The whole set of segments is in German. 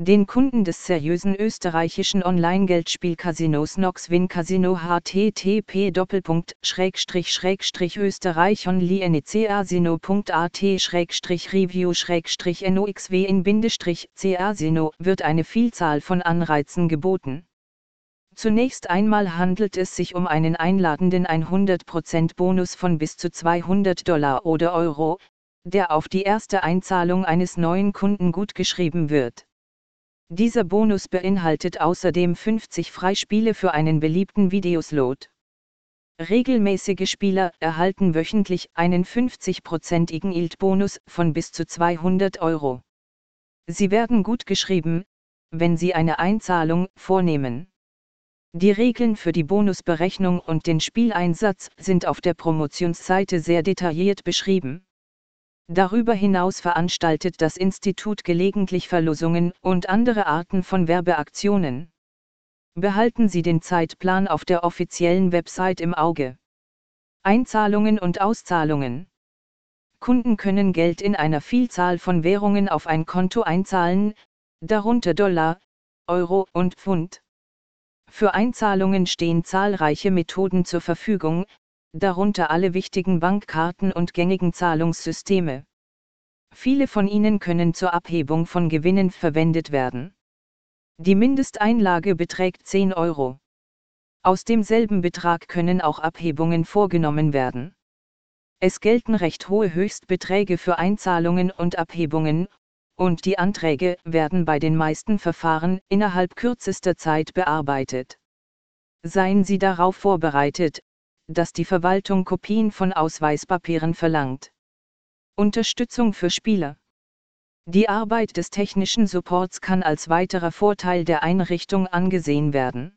Den Kunden des seriösen österreichischen Online-Geldspiel-Casinos Noxwin Casino http österreich-onlinecasino.at review noxwin-casino wird eine Vielzahl von Anreizen geboten. Zunächst einmal handelt es sich um einen einladenden 100% Bonus von bis zu 200 Dollar oder Euro, der auf die erste Einzahlung eines neuen Kunden gutgeschrieben wird. Dieser Bonus beinhaltet außerdem 50 Freispiele für einen beliebten Videoslot. Regelmäßige Spieler erhalten wöchentlich einen 50-prozentigen ILT-Bonus von bis zu 200 Euro. Sie werden gutgeschrieben, wenn Sie eine Einzahlung vornehmen. Die Regeln für die Bonusberechnung und den Spieleinsatz sind auf der Promotionsseite sehr detailliert beschrieben. Darüber hinaus veranstaltet das Institut gelegentlich Verlosungen und andere Arten von Werbeaktionen. Behalten Sie den Zeitplan auf der offiziellen Website im Auge. Einzahlungen und Auszahlungen. Kunden können Geld in einer Vielzahl von Währungen auf ein Konto einzahlen, darunter Dollar, Euro und Pfund. Für Einzahlungen stehen zahlreiche Methoden zur Verfügung, darunter alle wichtigen Bankkarten und gängigen Zahlungssysteme. Viele von ihnen können zur Abhebung von Gewinnen verwendet werden. Die Mindesteinlage beträgt 10 Euro. Aus demselben Betrag können auch Abhebungen vorgenommen werden. Es gelten recht hohe Höchstbeträge für Einzahlungen und Abhebungen, und die Anträge werden bei den meisten Verfahren innerhalb kürzester Zeit bearbeitet. Seien Sie darauf vorbereitet, dass die Verwaltung Kopien von Ausweispapieren verlangt. Unterstützung für Spieler. Die Arbeit des technischen Supports kann als weiterer Vorteil der Einrichtung angesehen werden.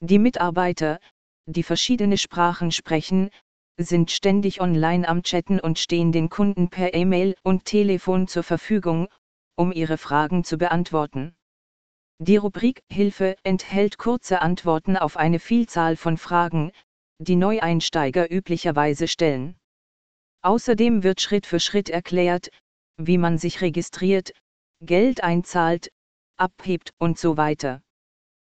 Die Mitarbeiter, die verschiedene Sprachen sprechen, sind ständig online am Chatten und stehen den Kunden per E-Mail und Telefon zur Verfügung, um ihre Fragen zu beantworten. Die Rubrik Hilfe enthält kurze Antworten auf eine Vielzahl von Fragen, die Neueinsteiger üblicherweise stellen. Außerdem wird Schritt für Schritt erklärt, wie man sich registriert, Geld einzahlt, abhebt und so weiter.